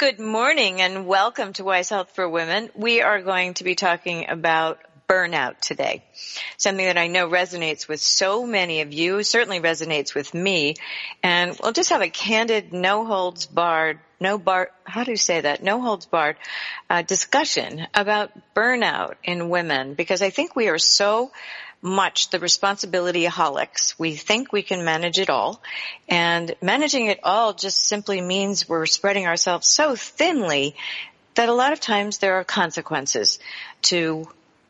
Good morning and welcome to Wise Health for Women. We are going to be talking about burnout today. Something that I know resonates with so many of you, certainly resonates with me. And we'll just have a candid, no holds barred, no bar, how do you say that? No holds barred, uh, discussion about burnout in women because I think we are so much the responsibility holics. We think we can manage it all. And managing it all just simply means we're spreading ourselves so thinly that a lot of times there are consequences to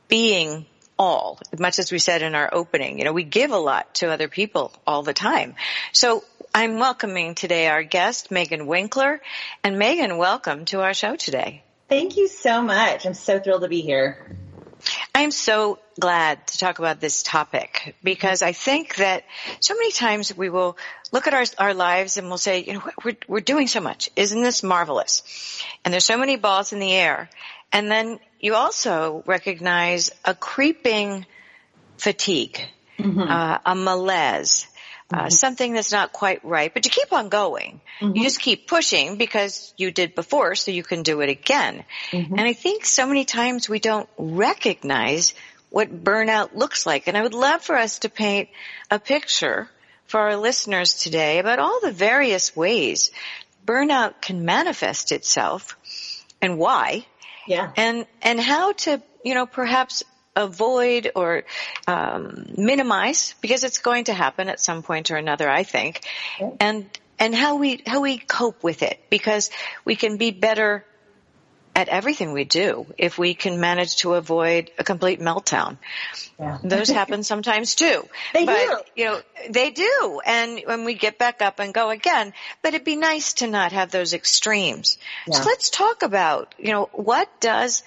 being all, much as we said in our opening. You know, we give a lot to other people all the time. So I'm welcoming today our guest, Megan Winkler. And Megan, welcome to our show today. Thank you so much. I'm so thrilled to be here. I'm so glad to talk about this topic because I think that so many times we will look at our, our lives and we'll say, you know, we're, we're doing so much. Isn't this marvelous? And there's so many balls in the air. And then you also recognize a creeping fatigue, mm-hmm. uh, a malaise, uh, mm-hmm. something that's not quite right, but you keep on going. Mm-hmm. You just keep pushing because you did before, so you can do it again. Mm-hmm. And I think so many times we don't recognize what burnout looks like. And I would love for us to paint a picture for our listeners today about all the various ways burnout can manifest itself and why. Yeah. And, and how to, you know, perhaps avoid or um, minimize because it's going to happen at some point or another i think okay. and and how we how we cope with it because we can be better at everything we do if we can manage to avoid a complete meltdown. Yeah. Those happen sometimes too. They but, do. You know, they do. And when we get back up and go again, but it'd be nice to not have those extremes. Yeah. So let's talk about, you know, what does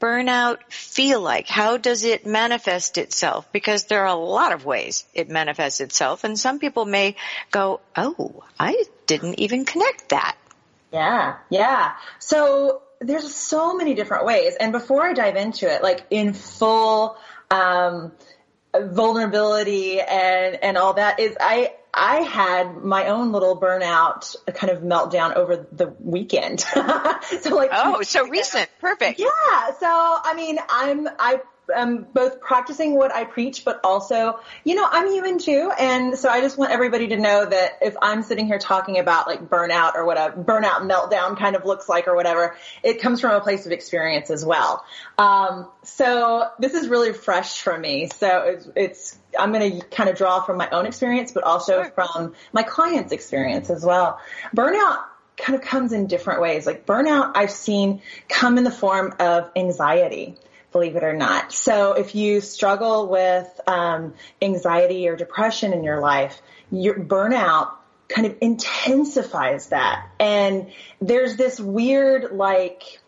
burnout feel like? How does it manifest itself? Because there are a lot of ways it manifests itself and some people may go, oh, I didn't even connect that. Yeah, yeah. So there's so many different ways. And before I dive into it, like in full, um, vulnerability and, and all that is I, I had my own little burnout kind of meltdown over the weekend. so like Oh, so recent. Perfect. Yeah. So I mean, I'm I am both practicing what I preach, but also, you know, I'm human too. And so I just want everybody to know that if I'm sitting here talking about like burnout or what a burnout meltdown kind of looks like or whatever, it comes from a place of experience as well. Um, so this is really fresh for me. So it's, it's I'm going to kind of draw from my own experience, but also sure. from my clients' experience as well. Burnout kind of comes in different ways. Like burnout I've seen come in the form of anxiety believe it or not. So if you struggle with um, anxiety or depression in your life, your burnout kind of intensifies that. And there's this weird like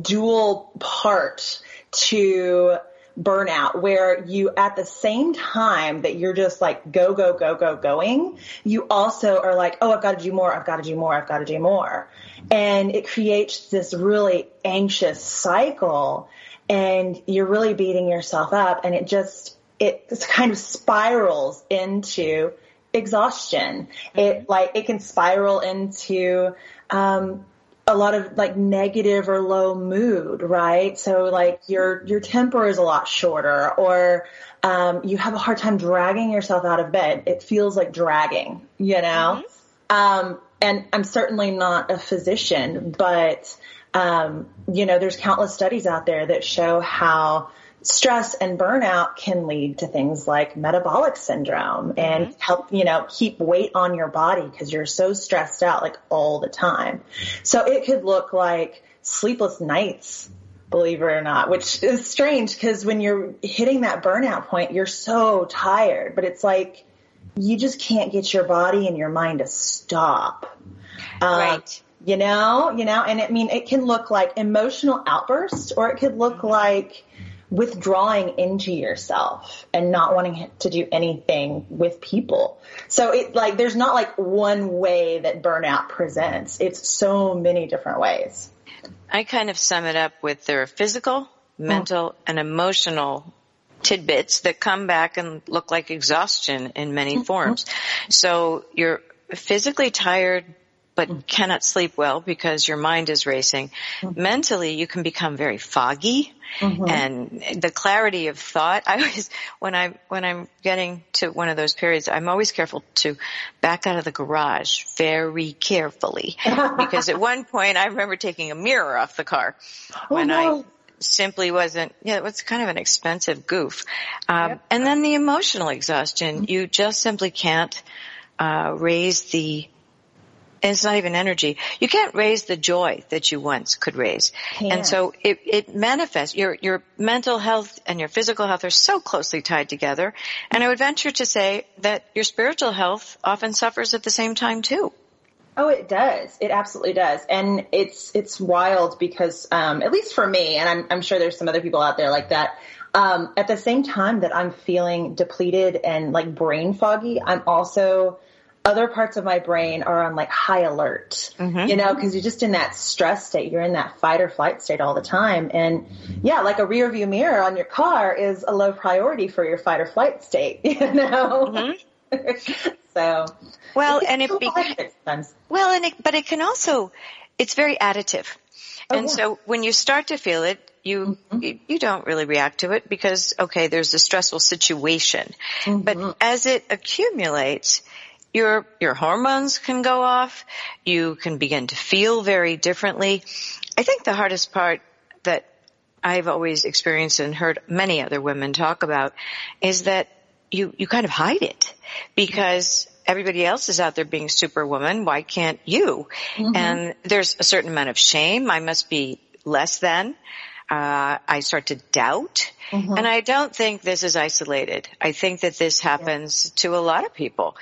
dual part to burnout where you at the same time that you're just like go go go go going you also are like oh i've got to do more i've got to do more i've got to do more and it creates this really anxious cycle and you're really beating yourself up and it just it kind of spirals into exhaustion mm-hmm. it like it can spiral into um a lot of like negative or low mood, right? So like your your temper is a lot shorter, or um, you have a hard time dragging yourself out of bed. It feels like dragging, you know. Mm-hmm. Um, and I'm certainly not a physician, but um, you know, there's countless studies out there that show how stress and burnout can lead to things like metabolic syndrome and mm-hmm. help, you know, keep weight on your body because you're so stressed out like all the time. So it could look like sleepless nights, believe it or not, which is strange because when you're hitting that burnout point, you're so tired, but it's like you just can't get your body and your mind to stop. Um, right You know, you know, and I mean, it can look like emotional outbursts or it could look like withdrawing into yourself and not wanting to do anything with people. So it like, there's not like one way that burnout presents. It's so many different ways. I kind of sum it up with there are physical, mental, and emotional tidbits that come back and look like exhaustion in many mm-hmm. forms. So you're physically tired but cannot sleep well because your mind is racing. Mm-hmm. Mentally, you can become very foggy mm-hmm. and the clarity of thought. I always, when I, when I'm getting to one of those periods, I'm always careful to back out of the garage very carefully because at one point I remember taking a mirror off the car oh, when no. I simply wasn't, yeah, it was kind of an expensive goof. Um, yep. and then the emotional exhaustion, mm-hmm. you just simply can't, uh, raise the and it's not even energy. You can't raise the joy that you once could raise. And so it, it manifests, your, your mental health and your physical health are so closely tied together. And I would venture to say that your spiritual health often suffers at the same time too. Oh, it does. It absolutely does. And it's, it's wild because, um, at least for me, and I'm, I'm sure there's some other people out there like that, um, at the same time that I'm feeling depleted and like brain foggy, I'm also other parts of my brain are on like high alert, mm-hmm. you know, cause you're just in that stress state. You're in that fight or flight state all the time. And yeah, like a rear view mirror on your car is a low priority for your fight or flight state, you know? Mm-hmm. so. Well, and it, be- well, and it, but it can also, it's very additive. Oh, and yeah. so when you start to feel it, you, mm-hmm. you, you don't really react to it because okay, there's a stressful situation. Mm-hmm. But as it accumulates, your your hormones can go off. You can begin to feel very differently. I think the hardest part that I've always experienced and heard many other women talk about is that you you kind of hide it because everybody else is out there being superwoman. Why can't you? Mm-hmm. And there's a certain amount of shame. I must be less than. Uh, I start to doubt. Mm-hmm. And I don't think this is isolated. I think that this happens yeah. to a lot of people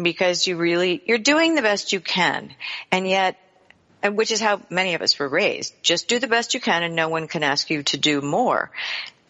because you really, you're doing the best you can. And yet, which is how many of us were raised. Just do the best you can and no one can ask you to do more.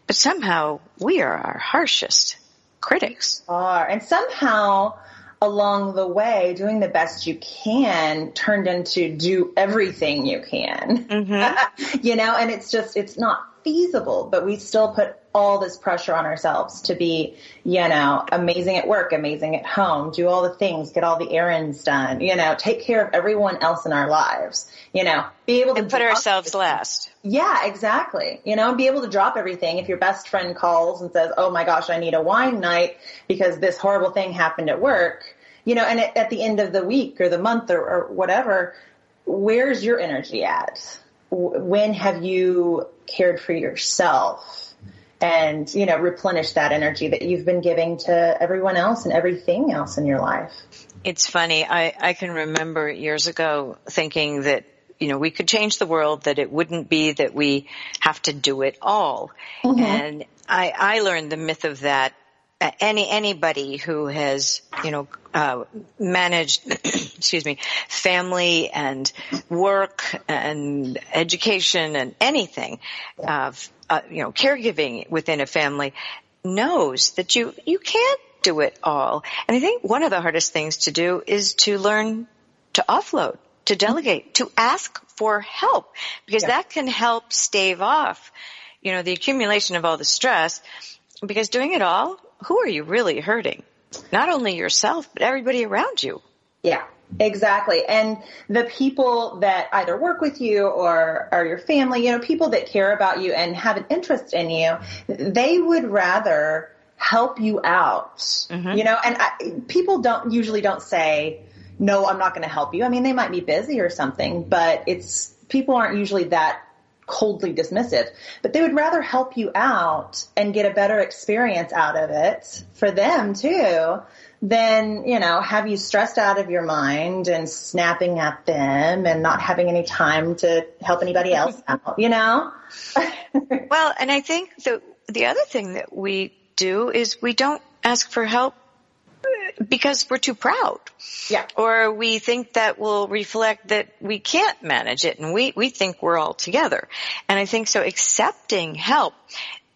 But somehow we are our harshest critics. Are. And somehow along the way, doing the best you can turned into do everything you can. Mm-hmm. you know, and it's just, it's not feasible, but we still put all this pressure on ourselves to be, you know, amazing at work, amazing at home, do all the things, get all the errands done, you know, take care of everyone else in our lives, you know, be able to and put ourselves everything. last. Yeah, exactly. You know, be able to drop everything. If your best friend calls and says, "Oh my gosh, I need a wine night because this horrible thing happened at work," you know, and at, at the end of the week or the month or, or whatever, where's your energy at? When have you cared for yourself? And, you know, replenish that energy that you've been giving to everyone else and everything else in your life. It's funny. I, I can remember years ago thinking that you know, we could change the world, that it wouldn't be that we have to do it all. Mm-hmm. And I, I learned the myth of that. Any, anybody who has, you know, uh, managed, excuse me, family and work and education and anything, uh, uh, you know, caregiving within a family knows that you, you can't do it all. And I think one of the hardest things to do is to learn to offload, to delegate, to ask for help because yeah. that can help stave off, you know, the accumulation of all the stress because doing it all, who are you really hurting? Not only yourself, but everybody around you. Yeah. Exactly. And the people that either work with you or are your family, you know, people that care about you and have an interest in you, they would rather help you out, mm-hmm. you know, and I, people don't usually don't say, no, I'm not going to help you. I mean, they might be busy or something, but it's, people aren't usually that coldly dismissive, but they would rather help you out and get a better experience out of it for them too than, you know, have you stressed out of your mind and snapping at them and not having any time to help anybody else out, you know? well, and I think the, the other thing that we do is we don't ask for help because we're too proud. Yeah. Or we think that will reflect that we can't manage it and we, we think we're all together. And I think so accepting help.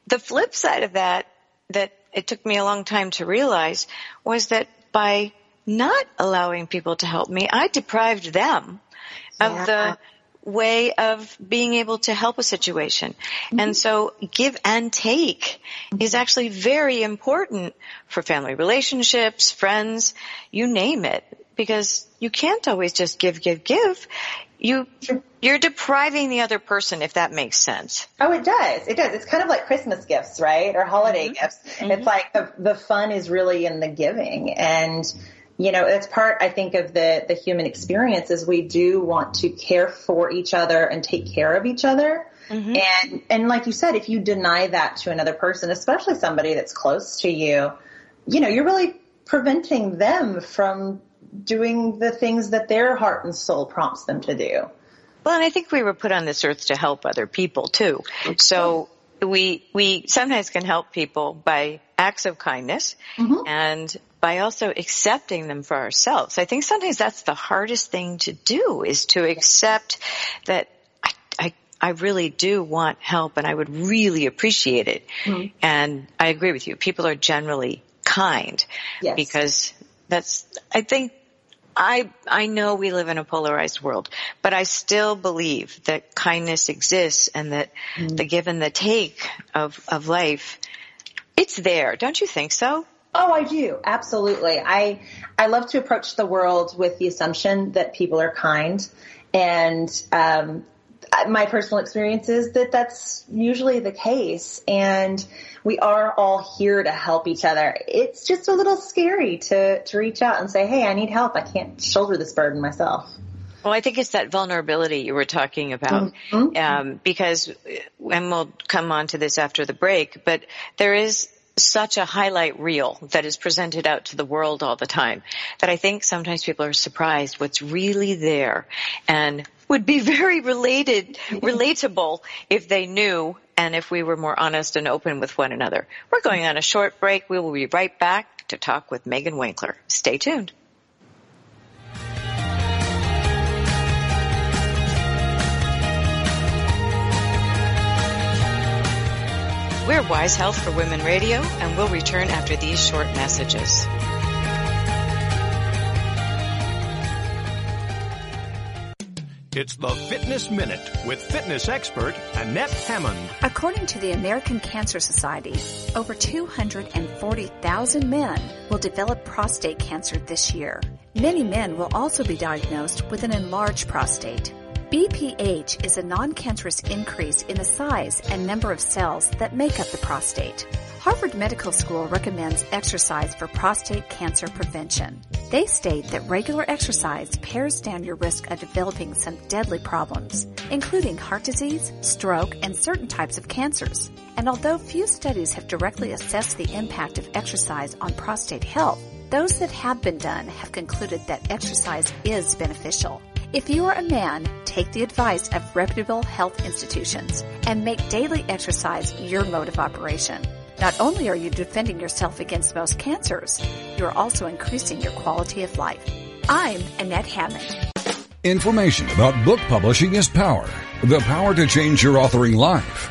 The flip side of that, that it took me a long time to realize was that by not allowing people to help me, I deprived them of yeah. the way of being able to help a situation. Mm-hmm. And so give and take is actually very important for family relationships, friends, you name it, because you can't always just give, give, give. You, you're depriving the other person if that makes sense. Oh, it does. It does. It's kind of like Christmas gifts, right? Or holiday mm-hmm. gifts. Mm-hmm. It's like the, the fun is really in the giving and you know, it's part, I think, of the, the human experience is we do want to care for each other and take care of each other. Mm-hmm. And, and like you said, if you deny that to another person, especially somebody that's close to you, you know, you're really preventing them from doing the things that their heart and soul prompts them to do. Well, and I think we were put on this earth to help other people too. So we, we sometimes can help people by acts of kindness mm-hmm. and by also accepting them for ourselves. I think sometimes that's the hardest thing to do is to accept that I, I, I really do want help and I would really appreciate it. Mm-hmm. And I agree with you. People are generally kind yes. because that's, I think I, I know we live in a polarized world, but I still believe that kindness exists and that mm-hmm. the give and the take of, of life, it's there. Don't you think so? Oh, I do. Absolutely. I, I love to approach the world with the assumption that people are kind. And, um, my personal experience is that that's usually the case. And we are all here to help each other. It's just a little scary to, to reach out and say, Hey, I need help. I can't shoulder this burden myself. Well, I think it's that vulnerability you were talking about, mm-hmm. um, because, and we'll come on to this after the break, but there is such a highlight reel that is presented out to the world all the time that I think sometimes people are surprised what's really there and would be very related, relatable if they knew and if we were more honest and open with one another. We're going on a short break. We will be right back to talk with Megan Winkler. Stay tuned. We're Wise Health for Women Radio, and we'll return after these short messages. It's the Fitness Minute with fitness expert Annette Hammond. According to the American Cancer Society, over 240,000 men will develop prostate cancer this year. Many men will also be diagnosed with an enlarged prostate. BPH is a non-cancerous increase in the size and number of cells that make up the prostate. Harvard Medical School recommends exercise for prostate cancer prevention. They state that regular exercise pares down your risk of developing some deadly problems, including heart disease, stroke, and certain types of cancers. And although few studies have directly assessed the impact of exercise on prostate health, those that have been done have concluded that exercise is beneficial. If you are a man, take the advice of reputable health institutions and make daily exercise your mode of operation. Not only are you defending yourself against most cancers, you are also increasing your quality of life. I'm Annette Hammond. Information about book publishing is power. The power to change your authoring life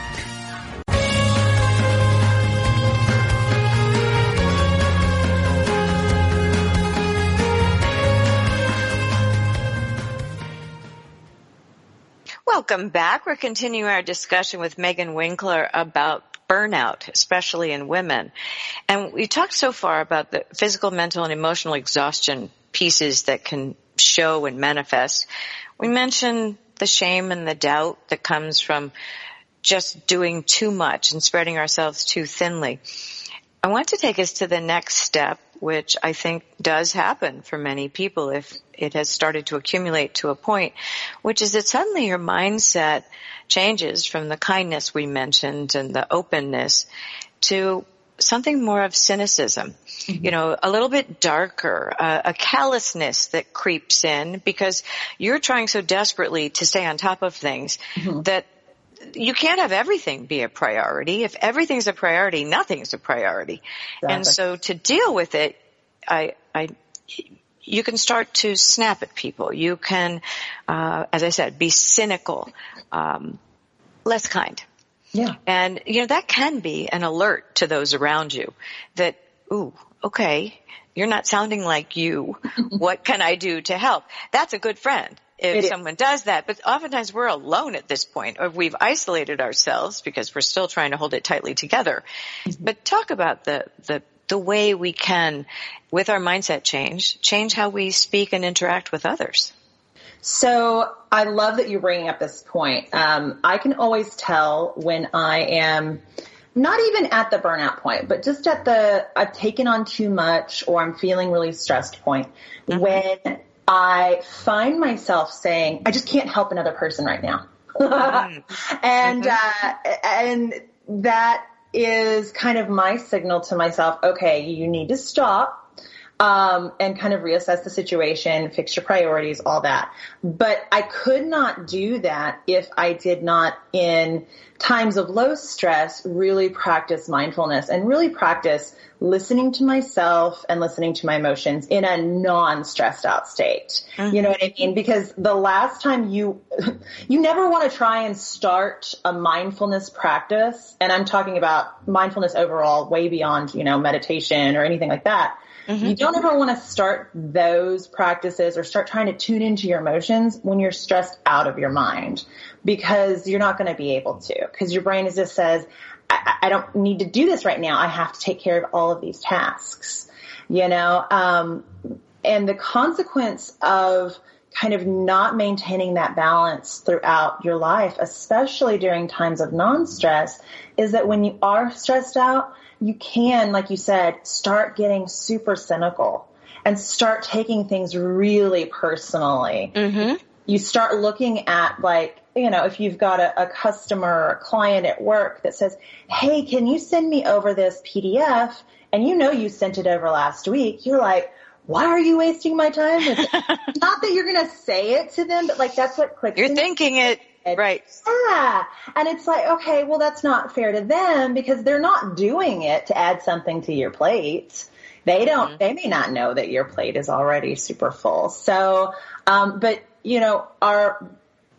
Welcome back. We're continuing our discussion with Megan Winkler about burnout, especially in women. And we talked so far about the physical, mental, and emotional exhaustion pieces that can show and manifest. We mentioned the shame and the doubt that comes from just doing too much and spreading ourselves too thinly. I want to take us to the next step, which I think does happen for many people if it has started to accumulate to a point, which is that suddenly your mindset changes from the kindness we mentioned and the openness to something more of cynicism, mm-hmm. you know, a little bit darker, uh, a callousness that creeps in because you're trying so desperately to stay on top of things mm-hmm. that you can't have everything be a priority. If everything's a priority, nothing's a priority. Exactly. And so to deal with it, I, I, you can start to snap at people. You can, uh, as I said, be cynical, um, less kind. Yeah. And, you know, that can be an alert to those around you that, ooh, okay, you're not sounding like you. what can I do to help? That's a good friend if someone does that. But oftentimes we're alone at this point or we've isolated ourselves because we're still trying to hold it tightly together. Mm-hmm. But talk about the, the, the way we can, with our mindset change, change how we speak and interact with others. So I love that you're bringing up this point. Um, I can always tell when I am not even at the burnout point, but just at the I've taken on too much or I'm feeling really stressed point mm-hmm. when I find myself saying, I just can't help another person right now. mm-hmm. and, mm-hmm. uh, and that is kind of my signal to myself, okay, you need to stop um, and kind of reassess the situation, fix your priorities, all that. But I could not do that if I did not, in times of low stress, really practice mindfulness and really practice listening to myself and listening to my emotions in a non-stressed out state. Mm-hmm. You know what I mean? Because the last time you, you never want to try and start a mindfulness practice, and I'm talking about mindfulness overall, way beyond, you know, meditation or anything like that Mm-hmm. You don't ever want to start those practices or start trying to tune into your emotions when you're stressed out of your mind because you're not going to be able to because your brain is just says, I, I, don't need to do this right now. I have to take care of all of these tasks, you know? Um, and the consequence of kind of not maintaining that balance throughout your life, especially during times of non-stress, is that when you are stressed out, you can, like you said, start getting super cynical and start taking things really personally. Mm-hmm. You start looking at like, you know, if you've got a, a customer or a client at work that says, Hey, can you send me over this PDF? And you know you sent it over last week. You're like, why are you wasting my time? Not that you're going to say it to them, but like that's what clicks. You're thinking it. Right. Yeah. And it's like, okay, well, that's not fair to them because they're not doing it to add something to your plate. They don't, mm-hmm. they may not know that your plate is already super full. So, um, but you know, our,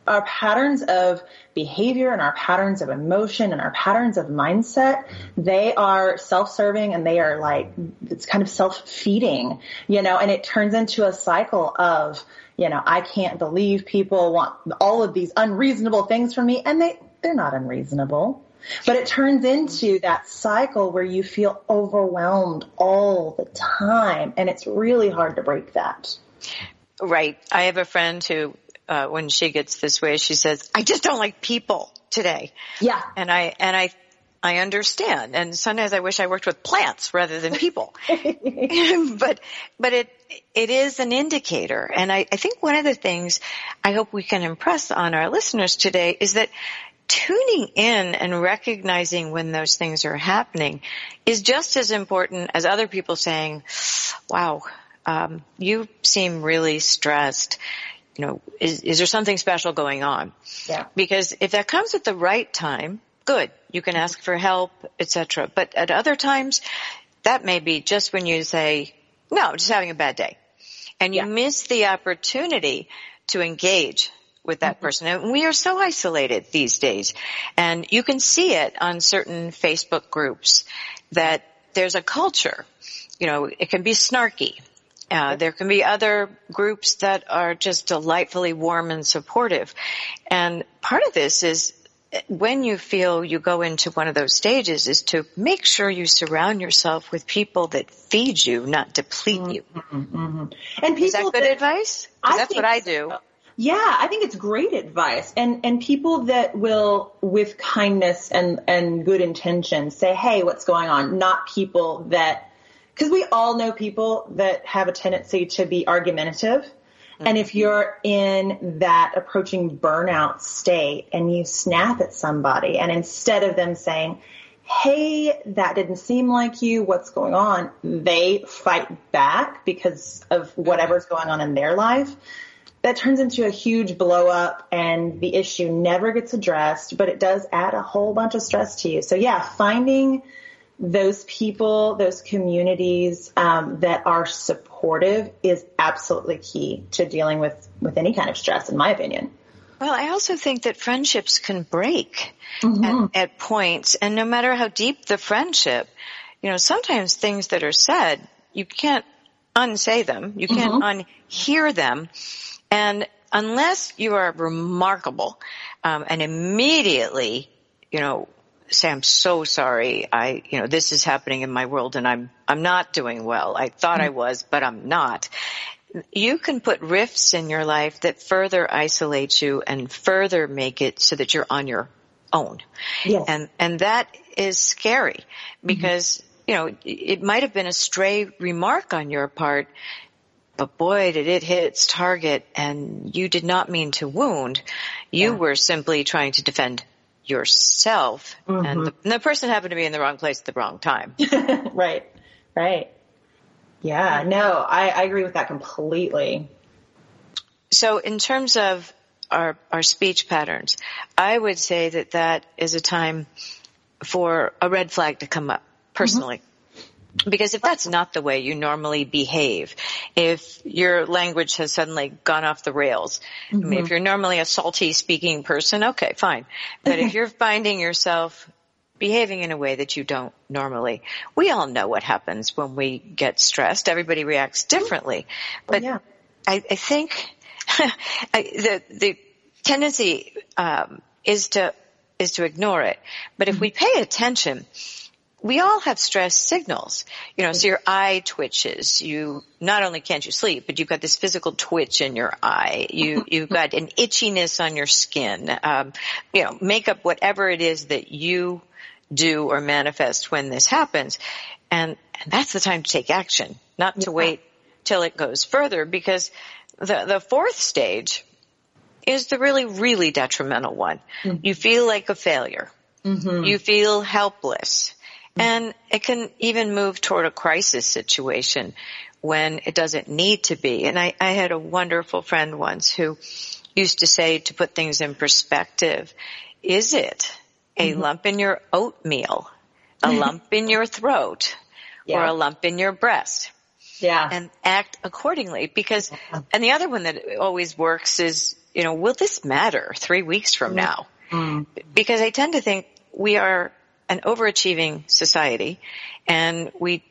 our patterns of behavior and our patterns of emotion and our patterns of mindset, they are self-serving and they are like, it's kind of self-feeding, you know, and it turns into a cycle of, you know, I can't believe people want all of these unreasonable things from me and they, they're not unreasonable. But it turns into that cycle where you feel overwhelmed all the time and it's really hard to break that. Right. I have a friend who, uh, when she gets this way, she says, I just don't like people today. Yeah. And I, and I I understand. And sometimes I wish I worked with plants rather than people. but, but it, it is an indicator. And I, I think one of the things I hope we can impress on our listeners today is that tuning in and recognizing when those things are happening is just as important as other people saying, wow, um, you seem really stressed. You know, is, is there something special going on? Yeah. Because if that comes at the right time, good. You can ask for help, etc. But at other times, that may be just when you say, no, just having a bad day. And you yeah. miss the opportunity to engage with that mm-hmm. person. And we are so isolated these days. And you can see it on certain Facebook groups that there's a culture. You know, it can be snarky. Uh, there can be other groups that are just delightfully warm and supportive. And part of this is when you feel you go into one of those stages is to make sure you surround yourself with people that feed you, not deplete you. Mm-hmm, mm-hmm. And people is that good that, advice? I that's what I do. So. Yeah, I think it's great advice. And and people that will with kindness and and good intention say, "Hey, what's going on?" Not people that cuz we all know people that have a tendency to be argumentative. Mm-hmm. And if you're in that approaching burnout state and you snap at somebody and instead of them saying, Hey, that didn't seem like you. What's going on? They fight back because of whatever's going on in their life that turns into a huge blow up and the issue never gets addressed, but it does add a whole bunch of stress to you. So yeah, finding those people, those communities um, that are supportive is absolutely key to dealing with with any kind of stress, in my opinion. Well, I also think that friendships can break mm-hmm. at, at points, and no matter how deep the friendship, you know, sometimes things that are said you can't unsay them, you can't mm-hmm. unhear them, and unless you are remarkable um, and immediately, you know, say, I'm so sorry. I, you know, this is happening in my world and I'm, I'm not doing well. I thought I was, but I'm not. You can put rifts in your life that further isolate you and further make it so that you're on your own. Yes. And, and that is scary because, mm-hmm. you know, it might have been a stray remark on your part but boy, did it hit its target and you did not mean to wound. You yeah. were simply trying to defend yourself mm-hmm. and, the, and the person happened to be in the wrong place at the wrong time. right. Right. Yeah, no, I, I agree with that completely. So in terms of our, our speech patterns, I would say that that is a time for a red flag to come up personally. Mm-hmm. Because if that's not the way you normally behave, if your language has suddenly gone off the rails, mm-hmm. I mean, if mm-hmm. you're normally a salty speaking person, okay, fine. But if you're finding yourself behaving in a way that you don't normally, we all know what happens when we get stressed. Everybody reacts differently. But yeah. I, I, think I, the, the tendency, um, is to, is to ignore it. But if we mm-hmm. pay attention, we all have stress signals. You know, so your eye twitches. You not only can't you sleep, but you've got this physical twitch in your eye. You you've got an itchiness on your skin. Um, you know, makeup, whatever it is that you do or manifest when this happens, and, and that's the time to take action, not to yeah. wait till it goes further, because the the fourth stage is the really really detrimental one. Mm-hmm. You feel like a failure. Mm-hmm. You feel helpless. And it can even move toward a crisis situation when it doesn't need to be. And I, I had a wonderful friend once who used to say to put things in perspective, is it a mm-hmm. lump in your oatmeal, a lump in your throat, yeah. or a lump in your breast? Yeah. And act accordingly because, and the other one that always works is, you know, will this matter three weeks from mm-hmm. now? Mm. Because I tend to think we are an overachieving society and we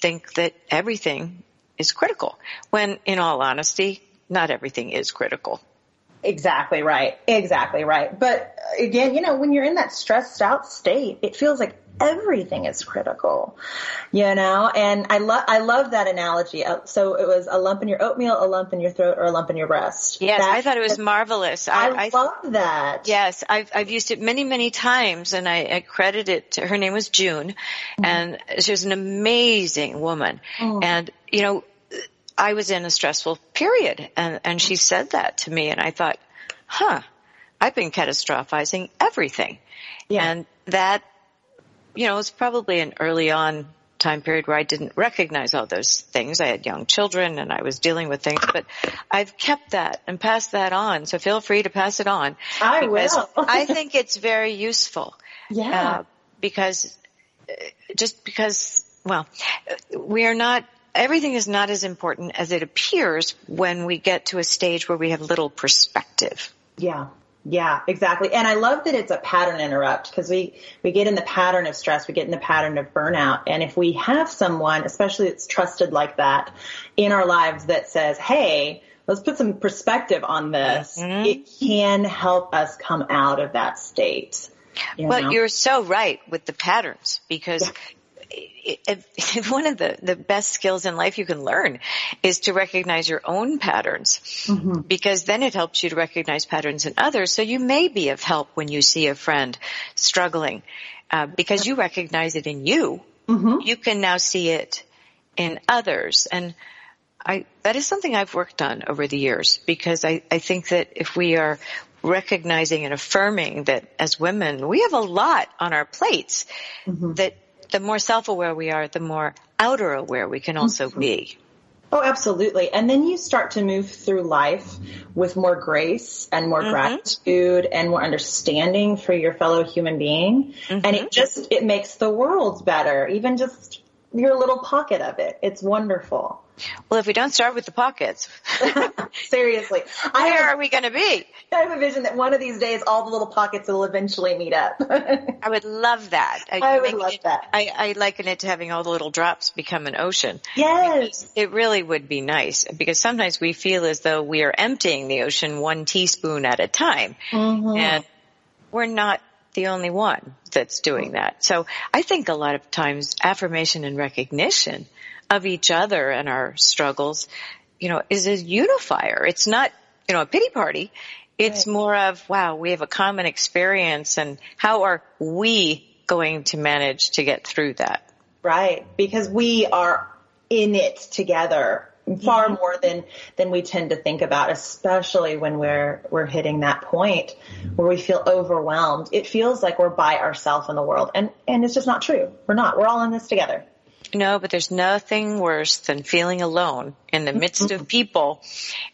think that everything is critical when in all honesty, not everything is critical. Exactly right. Exactly right. But again, you know, when you're in that stressed out state, it feels like everything is critical, you know, and I love, I love that analogy. Uh, so it was a lump in your oatmeal, a lump in your throat, or a lump in your breast. Yes, I thought it was marvelous. I, I, I love that. Yes, I've, I've used it many, many times and I, I credit it to, her name was June mm-hmm. and she was an amazing woman. Mm-hmm. And, you know, I was in a stressful period and, and she said that to me and I thought, huh, I've been catastrophizing everything. Yeah. And that you know, it's probably an early on time period where I didn't recognize all those things. I had young children and I was dealing with things, but I've kept that and passed that on. So feel free to pass it on. I will. I think it's very useful. Yeah. Uh, because uh, just because, well, we are not, everything is not as important as it appears when we get to a stage where we have little perspective. Yeah. Yeah, exactly. And I love that it's a pattern interrupt because we, we get in the pattern of stress, we get in the pattern of burnout. And if we have someone, especially that's trusted like that in our lives that says, Hey, let's put some perspective on this. Mhm. It can help us come out of that state. you Well, know? you're so right with the patterns because it, one of the, the best skills in life you can learn is to recognize your own patterns Mm-hmm. because then it helps you to recognize patterns in others. So you may be of help when you see a friend struggling uh, because you recognize it in you. Mm-hmm. You can now see it in others. And I, that is something I've worked on over the years because I, I think that if we are recognizing and affirming that as women, we have a lot on our plates that the more self-aware we are, the more outer aware we can also mm-hmm. be. Oh, absolutely. And then you start to move through life with more grace and more mm-hmm. gratitude and more understanding for your fellow human being. And it mm-hmm. just, it makes the world better, even just your little pocket of it. It's wonderful. Well, if we don't start with the pockets, Seriously. Where have, are we going to be? I have a vision that one of these days all the little pockets will eventually meet up. I would love that. I would love it- that. I, I liken it to having all the little drops become an ocean. yes. It really would be nice because sometimes we feel as though we are emptying the ocean one teaspoon at a time. Mm-hmm. And we're not the only one that's doing mm-hmm. that. So I think a lot of times affirmation and recognition of each other and our struggles, you know, is a unifier. It's not, you know, a pity party. It's more of, wow, we have a common experience and how are we going to manage to get through that? Right. Because we are in it together far mm-hmm. more than, than we tend to think about, especially when we're, we're hitting that point where we feel overwhelmed. It feels like we're by ourselves in the world and, and it's just not true. We're not. We're all in this together. No, but there's nothing worse than feeling alone in the midst of mm-hmm. people.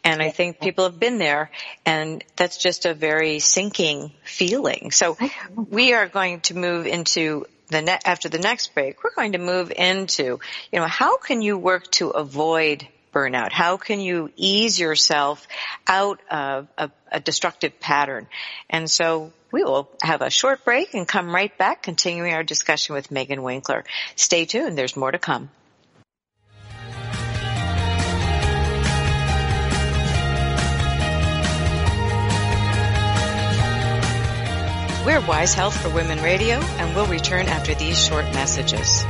And I think people have been there and that's just a very sinking feeling. So we are going to move into the ne- after the next break, we're going to move into, you know, how can you work to avoid burnout? How can you ease yourself out of a, a destructive pattern? And so we will have a short break and come right back, continuing our discussion with Megan Winkler. Stay tuned. There's more to come. We're Wise Health for Women Radio, and we'll return after these short messages.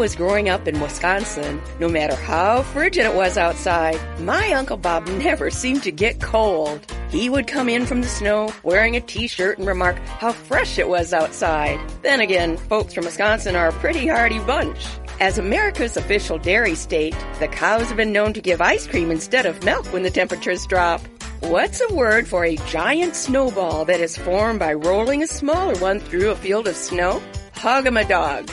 Was growing up in Wisconsin, no matter how frigid it was outside, my Uncle Bob never seemed to get cold. He would come in from the snow wearing a t-shirt and remark how fresh it was outside. Then again, folks from Wisconsin are a pretty hardy bunch. As America's official dairy state, the cows have been known to give ice cream instead of milk when the temperatures drop. What's a word for a giant snowball that is formed by rolling a smaller one through a field of snow? Hog-em-a-dog.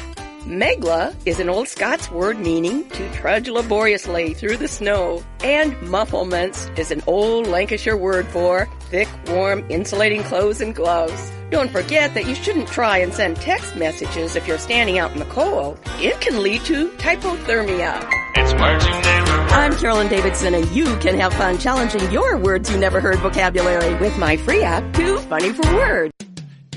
Megla is an old Scots word meaning to trudge laboriously through the snow, and mufflements is an old Lancashire word for thick, warm, insulating clothes and gloves. Don't forget that you shouldn't try and send text messages if you're standing out in the cold. It can lead to hypothermia. It's and hurt. I'm Carolyn Davidson and you can have fun challenging your words you never heard vocabulary with my free app, Too Funny for Words.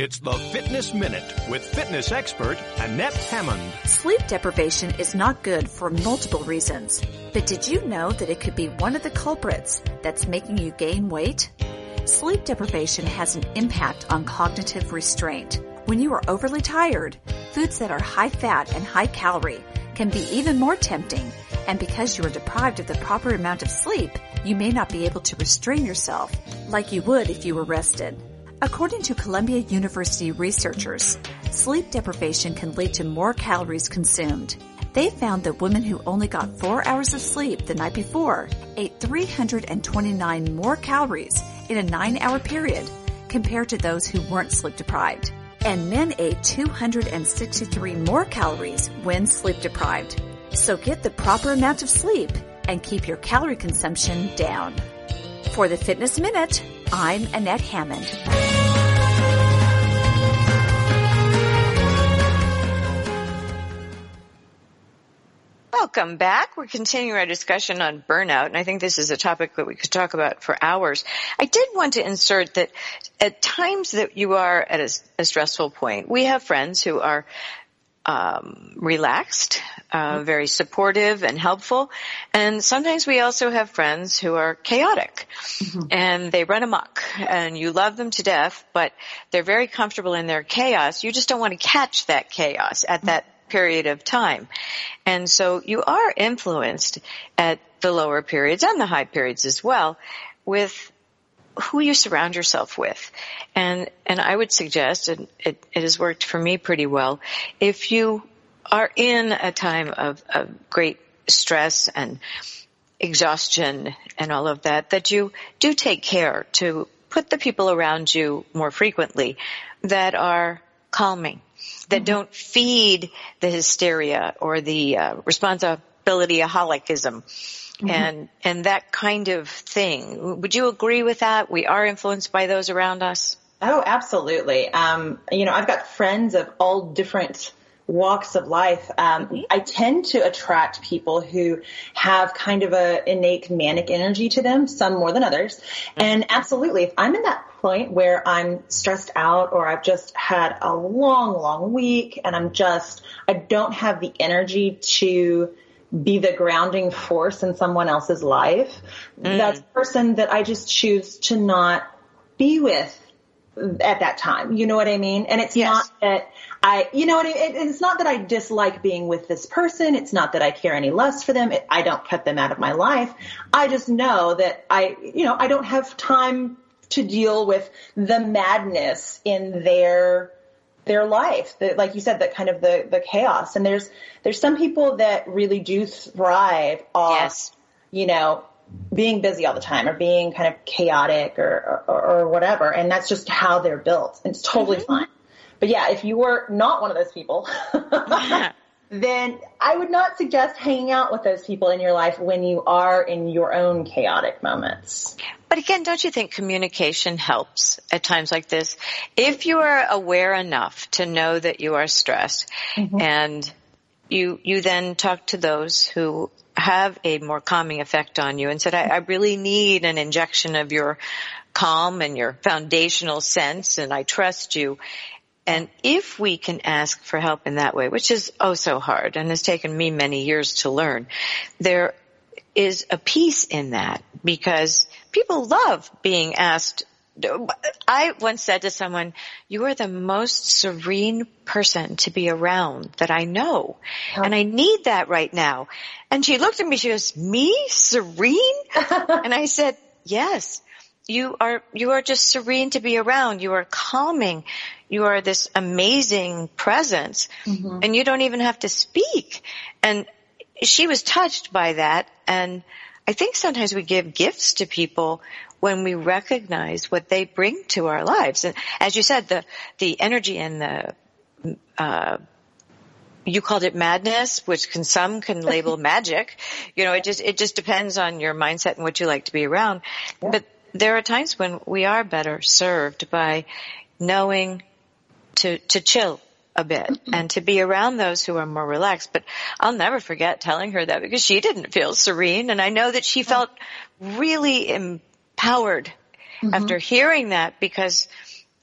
It's the Fitness Minute with fitness expert Annette Hammond. Sleep deprivation is not good for multiple reasons. But did you know that it could be one of the culprits that's making you gain weight? Sleep deprivation has an impact on cognitive restraint. When you are overly tired, foods that are high fat and high calorie can be even more tempting. And because you are deprived of the proper amount of sleep, you may not be able to restrain yourself like you would if you were rested. According to Columbia University researchers, sleep deprivation can lead to more calories consumed. They found that women who only got four hours of sleep the night before ate 329 more calories in a nine hour period compared to those who weren't sleep deprived. And men ate 263 more calories when sleep deprived. So get the proper amount of sleep and keep your calorie consumption down. For the Fitness Minute, I'm Annette Hammond. Welcome back. We're continuing our discussion on burnout, and I think this is a topic that we could talk about for hours. I did want to insert that at times that you are at a, a stressful point, we have friends who are um, relaxed, uh, very supportive and helpful, and sometimes we also have friends who are chaotic, and they run amok, and you love them to death, but they're very comfortable in their chaos. You just don't want to catch that chaos at that period of time. And so you are influenced at the lower periods and the high periods as well with who you surround yourself with. And, and I would suggest, and it, it has worked for me pretty well, if you are in a time of, of great stress and exhaustion and all of that, that you do take care to put the people around you more frequently that are calming that don't feed the hysteria or the uh, responsibility aholicism. And, and that kind of thing. Would you agree with that? We are influenced by those around us. Oh, absolutely. Um, you know, I've got friends of all different walks of life. Um, mm-hmm. I tend to attract people who have kind of a innate manic energy to them, some more than others. Mm-hmm. And absolutely, if I'm in that point where I'm stressed out or I've just had a long, long week and I'm just, I don't have the energy to be the grounding force in someone else's life, that's a mm. person that I just choose to not be with at that time. You know what I mean? And it's Yes. not that I, you know what I mean? It, it's not that I dislike being with this person. It's not that I care any less for them. It, I don't cut them out of my life. I just know that I, you know, I don't have time to deal with the madness in their their life the, like you said that kind of the the chaos and there's there's some people that really do thrive off Yes. you know being busy all the time or being kind of chaotic or or, or whatever. And that's just how they're built. And it's totally mm-hmm. fine. But yeah if you were not one of those people then I would not suggest hanging out with those people in your life when you are in your own chaotic moments. But again, don't you think communication helps at times like this? If you are aware enough to know that you are stressed mm-hmm. and you, you then talk to those who have a more calming effect on you and said, I, I really need an injection of your calm and your foundational sense and I trust you. And if we can ask for help in that way, which is oh so hard and has taken me many years to learn, there is a peace in that because people love being asked. I once said to someone, you are the most serene person to be around that I know. And I need that right now. And she looked at me, she goes, me serene? and I said, yes, you are, you are just serene to be around. You are calming. You are this amazing presence mm-hmm. and you don't even have to speak. And she was touched by that. And I think sometimes we give gifts to people when we recognize what they bring to our lives. And as you said, the, the energy and the, uh, you called it madness, which can, some can label magic. You know, it just, it just depends on your mindset and what you like to be around. But there are times when we are better served by knowing to, to chill a bit and to be around those who are more relaxed. But I'll never forget telling her that because she didn't feel serene and I know that she felt really empowered mm-hmm. after hearing that because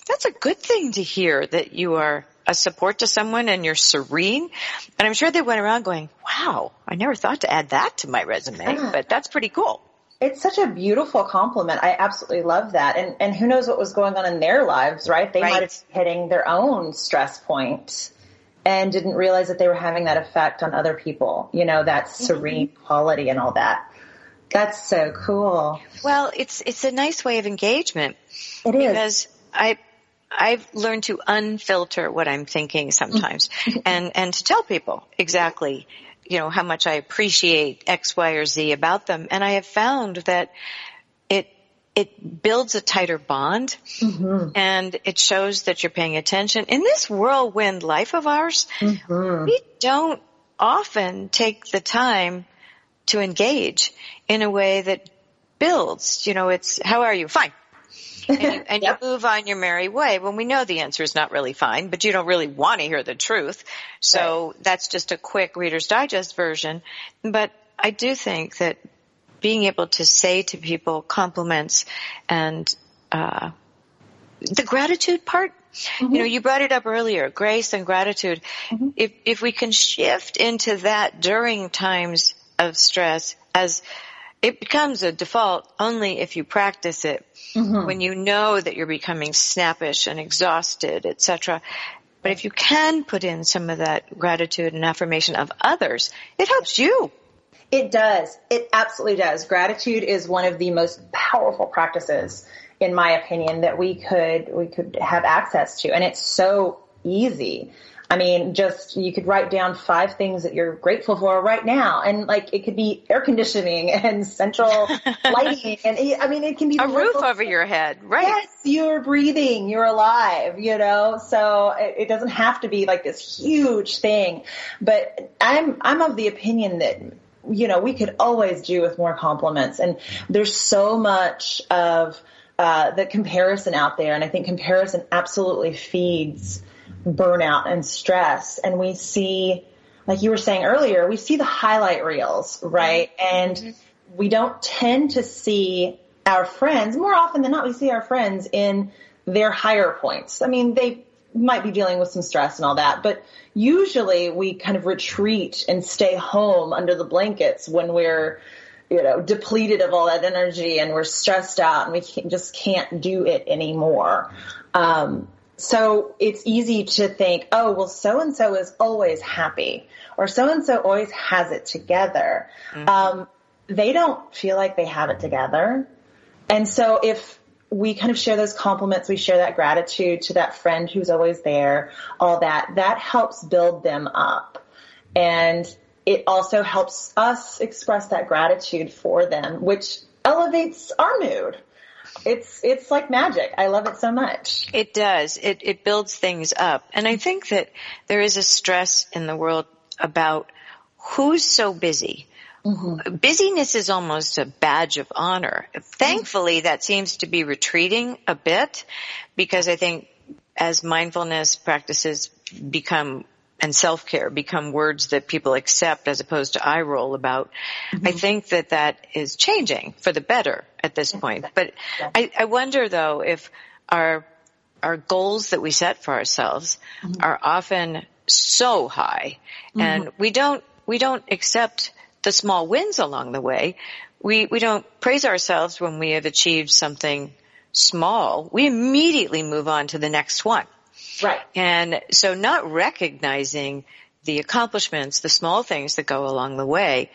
that's a good thing to hear that you are a support to someone and you're serene. And I'm sure they went around going, wow, I never thought to add that to my resume, uh-huh. but that's pretty cool. It's such a beautiful compliment. I absolutely love that. And and who knows what was going on in their lives, right? They Right. might have been hitting their own stress point and didn't realize that they were having that effect on other people. You know, that mm-hmm. serene quality and all that. That's so cool. Well, it's it's a nice way of engagement It is. because I I've learned to unfilter what I'm thinking sometimes and and to tell people exactly you know how much I appreciate X, Y, or Z about them, and I have found that it it builds a tighter bond mm-hmm. and it shows that you're paying attention in this whirlwind life of ours. Mm-hmm. We don't often take the time to engage in a way that builds. You know, it's how are you? Fine. and, you, and yep. you move on your merry way when we know the answer is not really fine, but you don't really want to hear the truth. So right. that's just a quick Reader's Digest version. But I do think that being able to say to people compliments and uh, the gratitude part. Mm-hmm. You know, you brought it up earlier, grace and gratitude. Mm-hmm. If if we can shift into that during times of stress, as it becomes a default only if you practice it. Mm-hmm. When you know that you're becoming snappish and exhausted, etc. But if you can put in some of that gratitude and affirmation of others, it helps you. It does. It absolutely does. Gratitude is one of the most powerful practices, in my opinion, that we could we could have access to, and it's so easy. I mean, just you could write down five things that you're grateful for right now, and like it could be air conditioning and central lighting, and I mean, it can be a roof over your head, right? Yes, you're breathing, you're alive, you know. So it, it doesn't have to be like this huge thing, but I'm I'm of the opinion that you know, we could always do with more compliments. And there's so much of uh, the comparison out there. And I think comparison absolutely feeds burnout and stress. And we see, like you were saying earlier, we see the highlight reels, right? And mm-hmm. we don't tend to see our friends, more often than not, we see our friends in their higher points. I mean, they might be dealing with some stress and all that, but usually we kind of retreat and stay home under the blankets when we're, you know, depleted of all that energy and we're stressed out and we can't, just can't do it anymore. Um, so it's easy to think, oh, well, so and so is always happy or so and so always has it together. Mm-hmm. Um, they don't feel like they have it together. And so if we kind of share those compliments. We share that gratitude to that friend who's always there, all that. That helps build them up. And it also helps us express that gratitude for them, which elevates our mood. It's, it's like magic. I love it so much. It does. It, it builds things up. And I think that there is a stress in the world about who's so busy Mm-hmm. Busyness is almost a badge of honor. Thankfully, that seems to be retreating a bit because I think as mindfulness practices become and self-care become words that people accept as opposed to eye roll about. Mm-hmm. I think that that is changing for the better at this point. But I, I wonder though if our our goals that we set for ourselves mm-hmm. are often so high and mm-hmm. we don't we don't accept the small wins along the way. We, we don't praise ourselves when we have achieved something small. We immediately move on to the next one. Right. And so not recognizing the accomplishments, the small things that go along the way,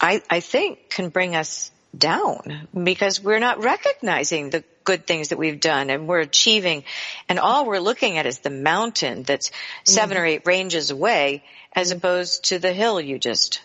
I, I think can bring us down because we're not recognizing the good things that we've done and we're achieving and all we're looking at is the mountain that's 7 mm-hmm. or eight ranges away as opposed to the hill you just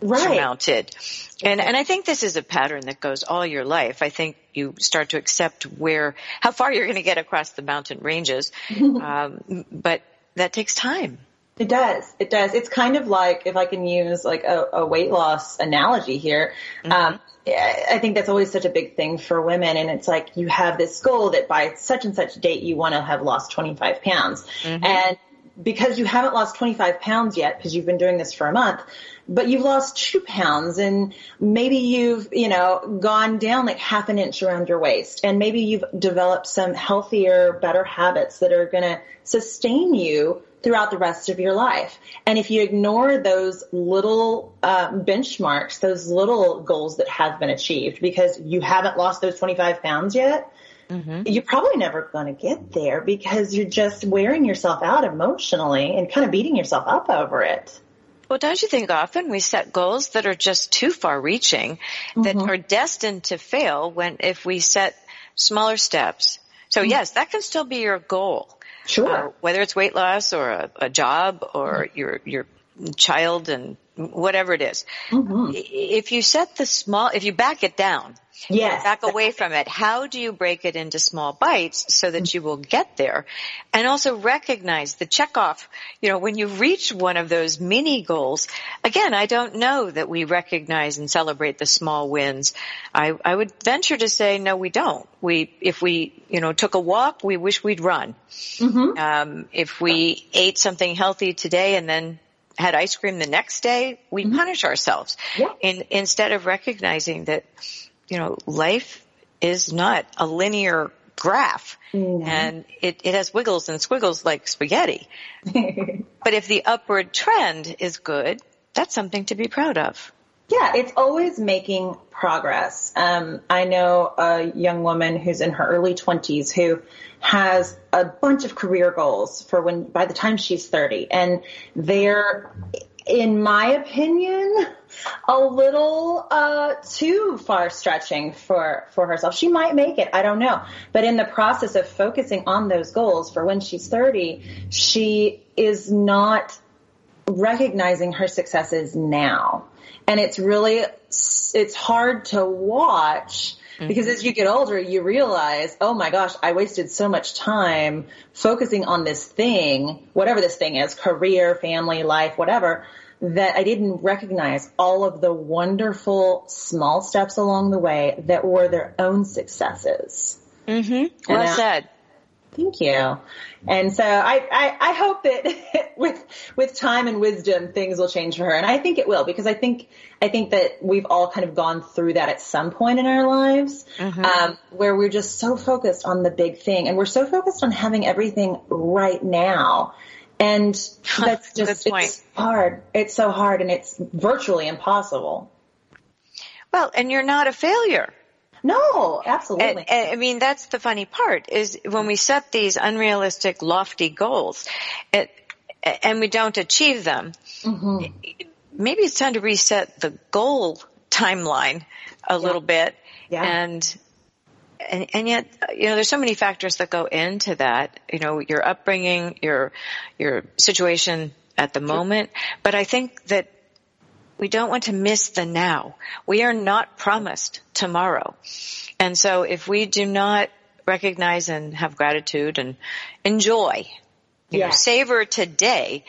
right. surmounted. And and I think this is a pattern that goes all your life. I think you start to accept where how far you're going to get across the mountain ranges, um, but that takes time. It does. It does. It's kind of like if I can use like a, a weight loss analogy here. Mm-hmm. Um, I think that's always such a big thing for women. And it's like you have this goal that by such and such date you want to have lost 25 pounds. Mm-hmm. And because you haven't lost 25 pounds yet because you've been doing this for a month, but you've lost two pounds and maybe you've, you know, gone down like half an inch around your waist and maybe you've developed some healthier, better habits that are going to sustain you throughout the rest of your life. And if you ignore those little uh, benchmarks, those little goals that have been achieved because you haven't lost those 25 pounds yet, mm-hmm. you're probably never going to get there because you're just wearing yourself out emotionally and kind of beating yourself up over it. Well, don't you think often we set goals that are just too far reaching, mm-hmm. that are destined to fail when if we set smaller steps. So mm-hmm. yes, that can still be your goal. Sure. Uh, whether it's weight loss or a, a job or mm-hmm. your, your child and whatever it is. Mm-hmm. If you set the small, if you back it down Yes. Back away from it. How do you break it into small bites so that you will get there? And also recognize the checkoff. You know, when you reach one of those mini goals, again, I don't know that we recognize and celebrate the small wins. I, I would venture to say, no, we don't. We, if we, you know, took a walk, we wish we'd run. Um, if we ate something healthy today and then had ice cream the next day, we mm-hmm. punish ourselves. Yeah. In, instead of recognizing that, you know, life is not a linear graph mm-hmm. and it, it has wiggles and squiggles like spaghetti. but if the upward trend is good, that's something to be proud of. Yeah, it's always making progress. Um, I know a young woman who's in her early 20s who has a bunch of career goals for when by the time she's 30, and they're, in my opinion, a little uh, too far stretching for for herself. She might make it, I don't know, but in the process of focusing on those goals for when she's 30, she is not recognizing her successes now. And it's really, it's hard to watch because as you get older, you realize, oh my gosh, I wasted so much time focusing on this thing, whatever this thing is, career, family, life, whatever, that I didn't recognize all of the wonderful small steps along the way that were their own successes. Mm-hmm. Well uh, said. Thank you. And so I, I, I hope that with with time and wisdom things will change for her. And I think it will because I think I think that we've all kind of gone through that at some point in our lives um, where we're just so focused on the big thing and we're so focused on having everything right now. And that's just it's hard. It's so hard and it's virtually impossible. Well, and you're not a failure. No, absolutely. and, I mean, that's the funny part is when we set these unrealistic, lofty goals, it, and we don't achieve them. Mm-hmm. Maybe it's time to reset the goal timeline a little bit, Yeah. and and and yet, you know, there's so many factors that go into that. You know, your upbringing, your your situation at the moment, but I think that we don't want to miss the now. We are not promised tomorrow. And so if we do not recognize and have gratitude and enjoy, you know, savor today,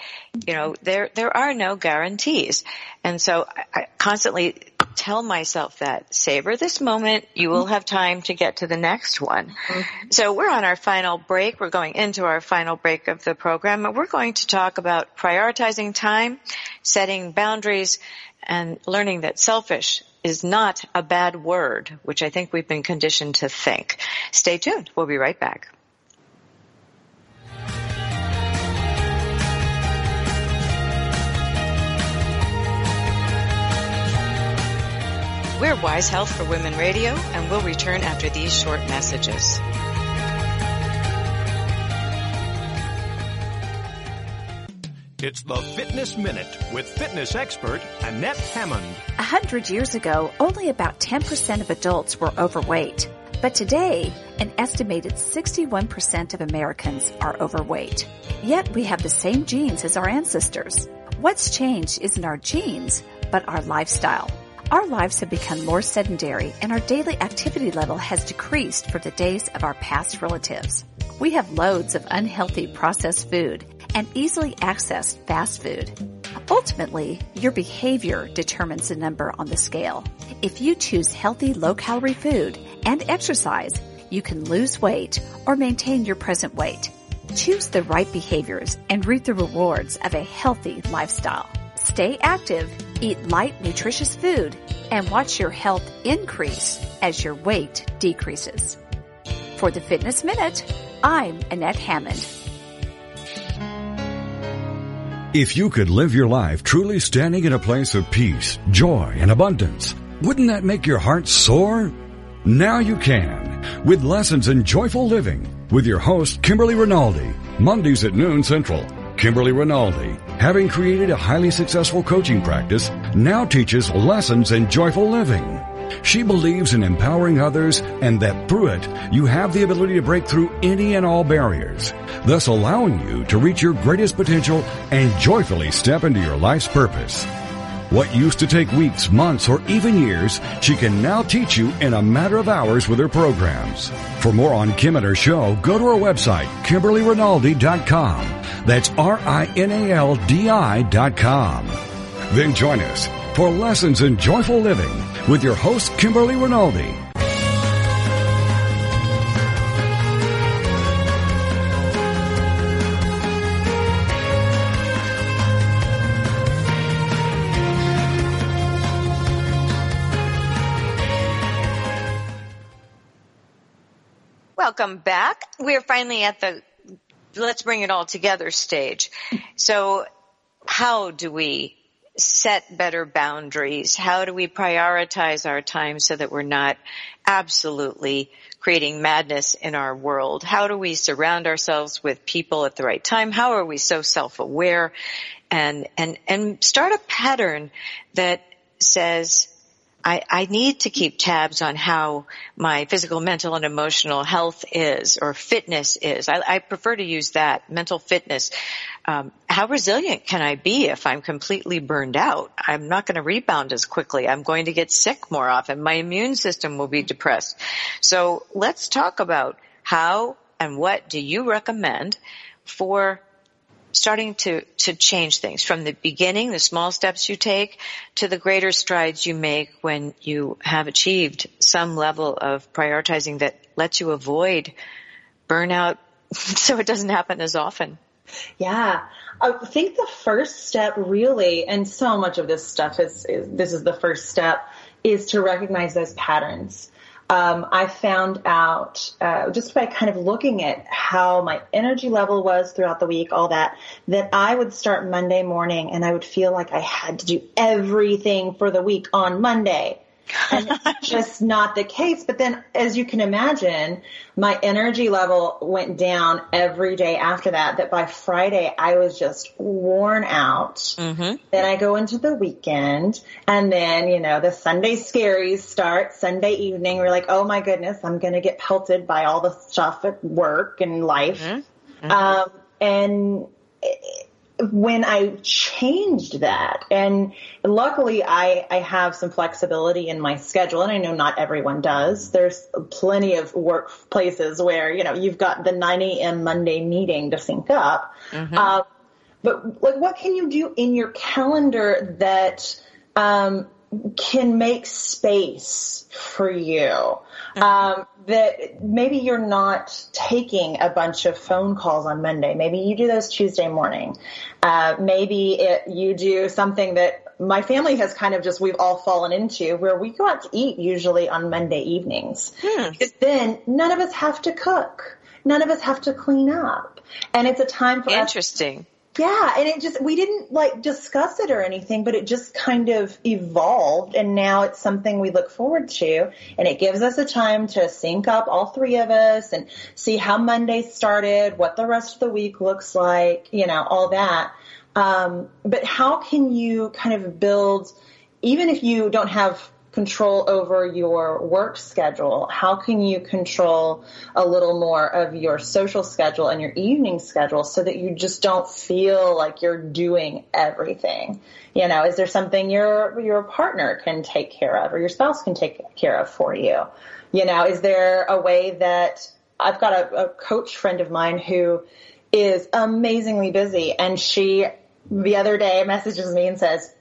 you know, there, there are no guarantees. And so I, I constantly tell myself that savor this moment. You will have time to get to the next one. Mm-hmm. So we're on our final break. We're going into our final break of the program and we're going to talk about prioritizing time, setting boundaries, and learning that selfish is not a bad word, which I think we've been conditioned to think. Stay tuned. We'll be right back. We're Wise Health for Women Radio, and we'll return after these short messages. It's the Fitness Minute with fitness expert Annette Hammond. A hundred years ago, only about 10% of adults were overweight. But today, an estimated 61% of Americans are overweight. Yet we have the same genes as our ancestors. What's changed isn't our genes, but our lifestyle. Our lives have become more sedentary and our daily activity level has decreased for the days of our past relatives. We have loads of unhealthy processed food and easily accessed fast food. Ultimately, your behavior determines the number on the scale. If you choose healthy, low-calorie food and exercise, you can lose weight or maintain your present weight. Choose the right behaviors and reap the rewards of a healthy lifestyle. Stay active, eat light, nutritious food, and watch your health increase as your weight decreases. For the Fitness Minute, I'm Annette Hammond. If you could live your life truly standing in a place of peace, joy, and abundance, wouldn't that make your heart soar? Now you can, with lessons in joyful living, with your host, Kimberly Rinaldi, Mondays at noon central. Kimberly Rinaldi, having created a highly successful coaching practice, now teaches lessons in joyful living. She believes in empowering others and that through it, you have the ability to break through any and all barriers, thus allowing you to reach your greatest potential and joyfully step into your life's purpose. What used to take weeks, months, or even years, she can now teach you in a matter of hours with her programs. For more on Kim and her show, go to her website, KimberlyRinaldi.com. That's R-I-N-A-L-D-I dot com. Then join us for Lessons in Joyful Living with your host, Kimberly Rinaldi. Welcome back. We're finally at the let's bring it all together stage. So how do we set better boundaries? How do we prioritize our time so that we're not absolutely creating madness in our world? How do we surround ourselves with people at the right time? How are we so self-aware and, and, and start a pattern that says, I, I, need to keep tabs on how my physical, mental, and emotional health is, or fitness is. I, I prefer to use that mental fitness. Um, how resilient can I be if I'm completely burned out? I'm not going to rebound as quickly. I'm going to get sick more often. My immune system will be depressed. So let's talk about how and what do you recommend for starting to, to change things from the beginning, the small steps you take, to the greater strides you make when you have achieved some level of prioritizing that lets you avoid burnout so it doesn't happen as often. Yeah. I think the first step really, and so much of this stuff is, is this is the first step, is to recognize those patterns um, I found out uh, just by kind of looking at how my energy level was throughout the week, all that, that I would start Monday morning and I would feel like I had to do everything for the week on Monday and it's just not the case. But then, as you can imagine, my energy level went down every day after that. That by Friday, I was just worn out. Mm-hmm. Then I go into the weekend, and then you know the Sunday scaries start. Sunday evening, we're like, oh my goodness, I'm going to get pelted by all the stuff at work and life. Mm-hmm. Mm-hmm. Um, and when I changed that, and luckily I, I have some flexibility in my schedule, and I know not everyone does. There's plenty of workplaces where, you know, you've got the 9 a.m. Monday meeting to sync up. Mm-hmm. Uh, but like, what can you do in your calendar that, um, can make space for you? Um, that maybe you're not taking a bunch of phone calls on Monday. Maybe you do those Tuesday morning. Uh, maybe it, you do something that my family has kind of just, we've all fallen into where we go out to eat usually on Monday evenings. Hmm. Because then none of us have to cook. None of us have to clean up. And it's a time for Interesting. Us- yeah, and it just we didn't like discuss it or anything, but it just kind of evolved and now it's something we look forward to and it gives us a time to sync up all three of us and see how Monday started, what the rest of the week looks like, you know, all that. Um, but how can you kind of build even if you don't have control over your work schedule? How can you control a little more of your social schedule and your evening schedule so that you just don't feel like you're doing everything? You know, is there something your, your partner can take care of or your spouse can take care of for you? You know, is there a way that I've got a, a coach friend of mine who is amazingly busy and she the other day messages me and says,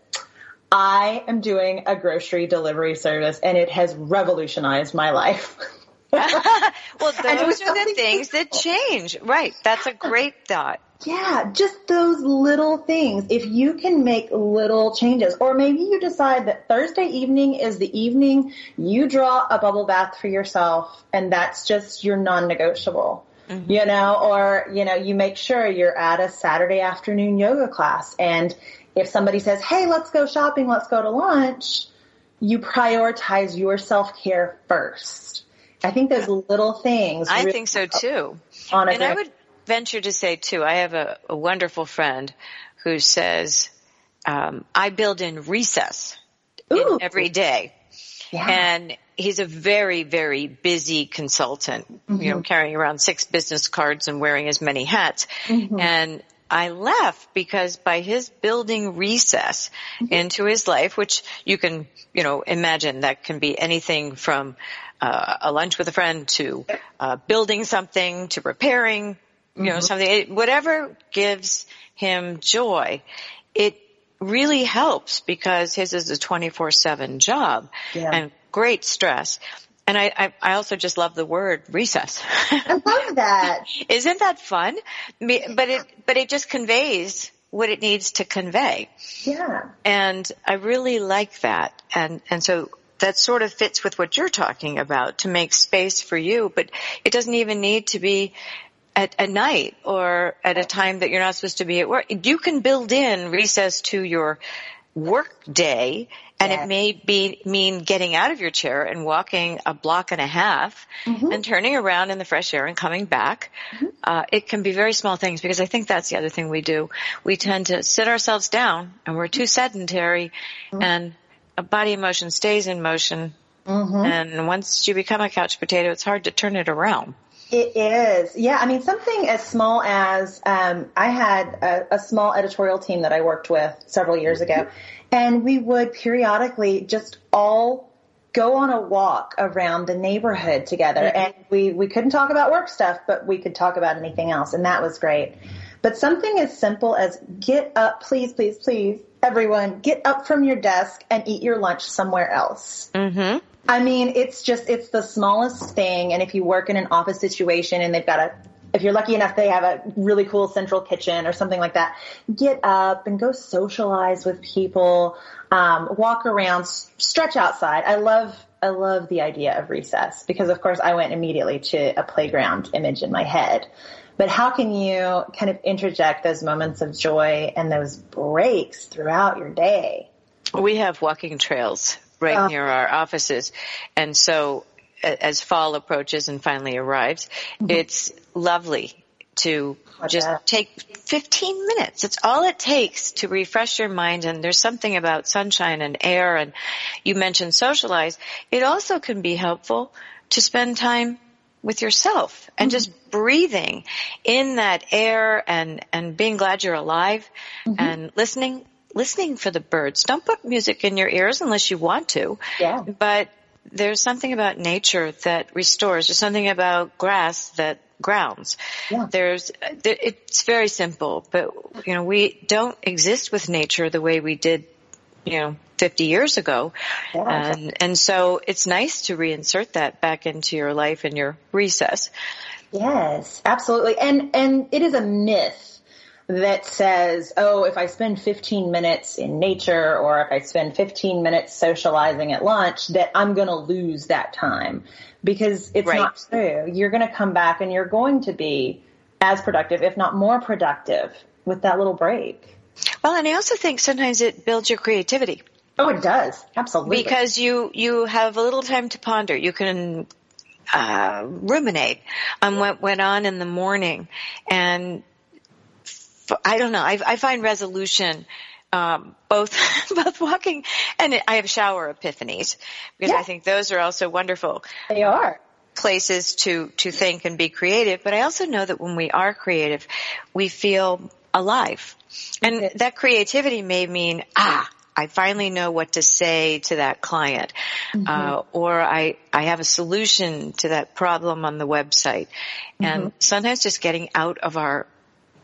I am doing a grocery delivery service and it has revolutionized my life. well, those are the things that change. Right. That's a great thought. Yeah, just those little things. If you can make little changes, or maybe you decide that Thursday evening is the evening you draw a bubble bath for yourself and that's just your non-negotiable. Mm-hmm. You know, or, you know, you make sure you're at a Saturday afternoon yoga class and if somebody says, hey, let's go shopping, let's go to lunch, you prioritize your self-care first. I think those little things. I really think so too. and I would venture to say too, I have a, a wonderful friend who says, um, I build in recess in every day. Yeah. And he's a very, very busy consultant, mm-hmm. you know, mm-hmm. carrying around six business cards and wearing as many hats. Mm-hmm. And I left because by his building recess into his life, which you can, you know, imagine that can be anything from uh, a lunch with a friend to uh, building something to repairing, you know, something, it, whatever gives him joy. It really helps because his is a 24-7 job Yeah. and great stress. And I, I, I also just love the word recess. I love that. Isn't that fun? But it, but it just conveys what it needs to convey. Yeah. And I really like that. And, and so that sort of fits with what you're talking about to make space for you, but it doesn't even need to be at, at night or at a time that you're not supposed to be at work. You can build in recess to your work day and Yes. it may be mean getting out of your chair and walking a block and a half mm-hmm. and turning around in the fresh air and coming back. Mm-hmm. Uh, it can be very small things because I think that's the other thing we do. We tend to sit ourselves down and we're too sedentary mm-hmm. and a body in motion stays in motion. And once you become a couch potato, it's hard to turn it around. It is. Yeah. I mean, something as small as um, I had a, a small editorial team that I worked with several years ago, and we would periodically just all go on a walk around the neighborhood together. And we, we couldn't talk about work stuff, but we could talk about anything else. And that was great. But something as simple as get up, please, please, please, everyone, get up from your desk and eat your lunch somewhere else. Mm-hmm. I mean, it's just, it's the smallest thing. And if you work in an office situation and they've got a, if you're lucky enough, they have a really cool central kitchen or something like that, get up and go socialize with people, um, walk around, stretch outside. I love, I love the idea of recess because of course I went immediately to a playground image in my head. But how can you kind of interject those moments of joy and those breaks throughout your day? We have walking trails right Oh. near our offices. And so as fall approaches and finally arrives, mm-hmm. it's lovely to just take 15 minutes. It's all it takes to refresh your mind. And there's something about sunshine and air. And you mentioned socialize. It also can be helpful to spend time with yourself and just mm-hmm. breathing in that air and, and being glad you're alive mm-hmm. and listening, listening for the birds. Don't put music in your ears unless you want to. Yeah. But there's something about nature that restores. There's something about grass that grounds. Yeah. There's, uh, it's very simple, but you know, we don't exist with nature the way we did, you know, 50 years ago. Yeah. And, and so it's nice to reinsert that back into your life and your recess. Yes, absolutely. And and it is a myth that says, oh, if I spend 15 minutes in nature or if I spend 15 minutes socializing at lunch, that I'm going to lose that time because it's Right. not true. You're going to come back and you're going to be as productive, if not more productive with that little break. Well, and I also think sometimes it builds your creativity. Oh, it does. Absolutely. because you you have a little time to ponder. You can uh, ruminate on what went on in the morning, and f- I don't know. I, I find resolution. Um, both, both walking and I have shower epiphanies because Yeah. I think those are also wonderful they are. places to, to think and be creative. But I also know that when we are creative, we feel alive. And that creativity may mean, ah, I finally know what to say to that client, uh, or I, I have a solution to that problem on the website. And sometimes just getting out of our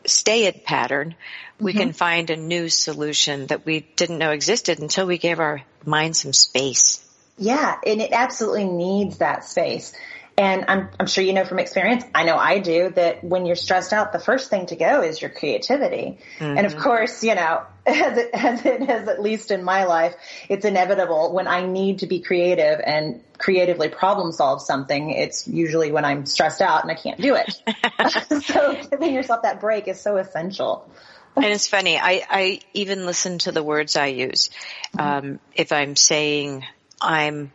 stay it pattern, we can find a new solution that we didn't know existed until we gave our mind some space. Yeah, and it absolutely needs that space. And I'm, I'm sure you know from experience, I know I do, that when you're stressed out, the first thing to go is your creativity. And of course, you know, as it, as it has at least in my life, it's inevitable when I need to be creative and creatively problem solve something, it's usually when I'm stressed out and I can't do it. so giving yourself that break is so essential. and it's funny. I, I even listen to the words I use. Um, if I'm saying I'm,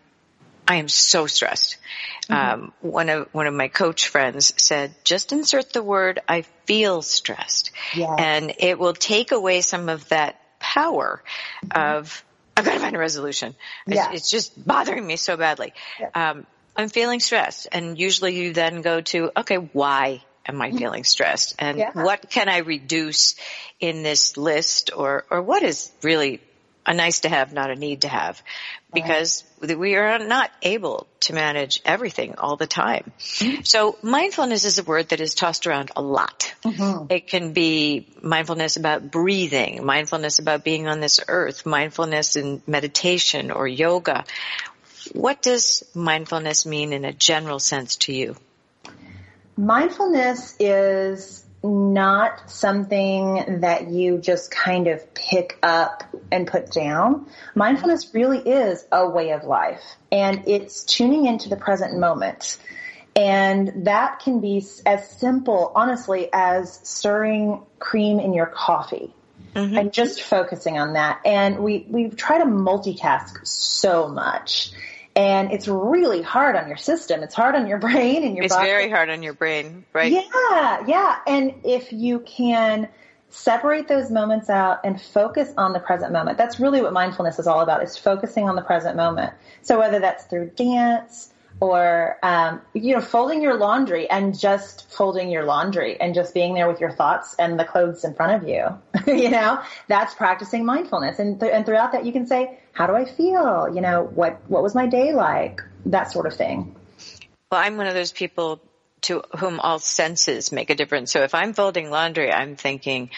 I am so stressed. Um, one of one of my coach friends said, just insert the word "I feel stressed," Yes. and it will take away some of that power of I've got to find a resolution. It's, Yeah. it's just bothering me so badly. Um, I'm feeling stressed, and usually you then go to, okay, why am I feeling stressed? And Yeah. what can I reduce in this list or, or what is really a nice to have, not a need to have? Because we are not able to manage everything all the time. Mm-hmm. So mindfulness is a word that is tossed around a lot. Mm-hmm. It can be mindfulness about breathing, mindfulness about being on this earth, mindfulness in meditation or yoga. What does mindfulness mean in a general sense to you? Mindfulness is not something that you just kind of pick up and put down. Mindfulness really is a way of life and it's tuning into the present moment. And that can be as simple, honestly, as stirring cream in your coffee mm-hmm. and just focusing on that. And we, we try to multitask so much. And it's really hard on your system. It's hard on your brain and your body. It's body. very hard on your brain, right? Yeah, yeah. And if you can separate those moments out and focus on the present moment, that's really what mindfulness is all about, is focusing on the present moment. So whether that's through dance or, um, you know, folding your laundry and just folding your laundry and just being there with your thoughts and the clothes in front of you, you know, that's practicing mindfulness. And, th- and throughout that, you can say, how do I feel? You know, what, what was my day like? That sort of thing. Well, I'm one of those people to whom all senses make a difference. So if I'm folding laundry, I'm thinking,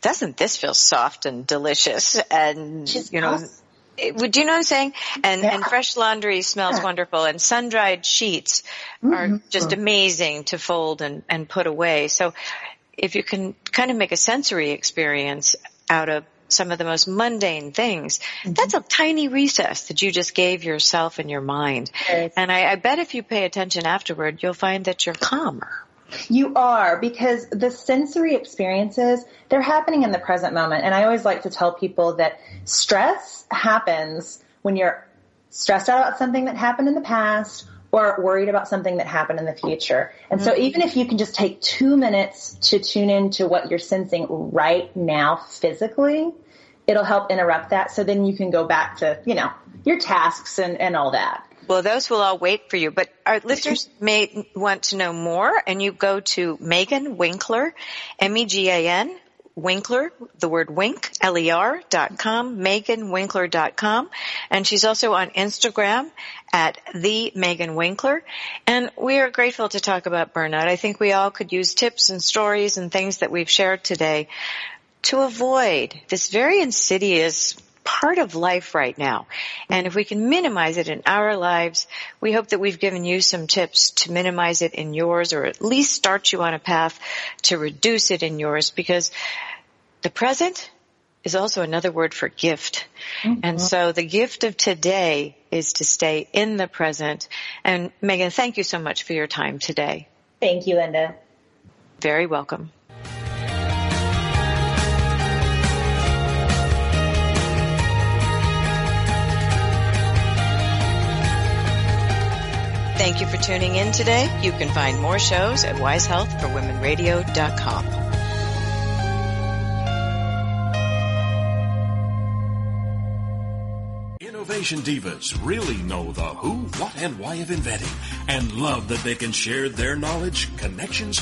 doesn't this feel soft and delicious? And, you know, us. It- would you know what I'm saying? And, Yeah. and fresh laundry smells wonderful and sun-dried sheets are mm-hmm. just mm-hmm. amazing to fold and, and put away. So if you can kind of make a sensory experience out of some of the most mundane things, mm-hmm. that's a tiny recess that you just gave yourself and your mind. Right. And I, I bet if you pay attention afterward, you'll find that you're calmer. You are because the sensory experiences, they're happening in the present moment. And I always like to tell people that stress happens when you're stressed out about something that happened in the past or worried about something that happened in the future. And so mm-hmm. even if you can just take two minutes to tune into what you're sensing right now physically, it'll help interrupt that. So then you can go back to, you know, your tasks and, and all that. Well, those will all wait for you, but our listeners may want to know more and you go to Megan Winkler, M-E-G-A-N, Winkler, the word wink, L-E-R dot com, Megan dot com. And she's also on Instagram at the Megan Winkler. And we are grateful to talk about burnout. I think we all could use tips and stories and things that we've shared today to avoid this very insidious part of life right now. And if we can minimize it in our lives, we hope that we've given you some tips to minimize it in yours or at least start you on a path to reduce it in yours because the present is also another word for gift. Mm-hmm. And so the gift of today is to stay in the present. And Megan, thank you so much for your time today. Thank you, Linda. Very welcome. Thank you for tuning in today. You can find more shows at wisehealthforwomenradio.com. Innovation divas really know the who, what, and why of inventing and love that they can share their knowledge, connections,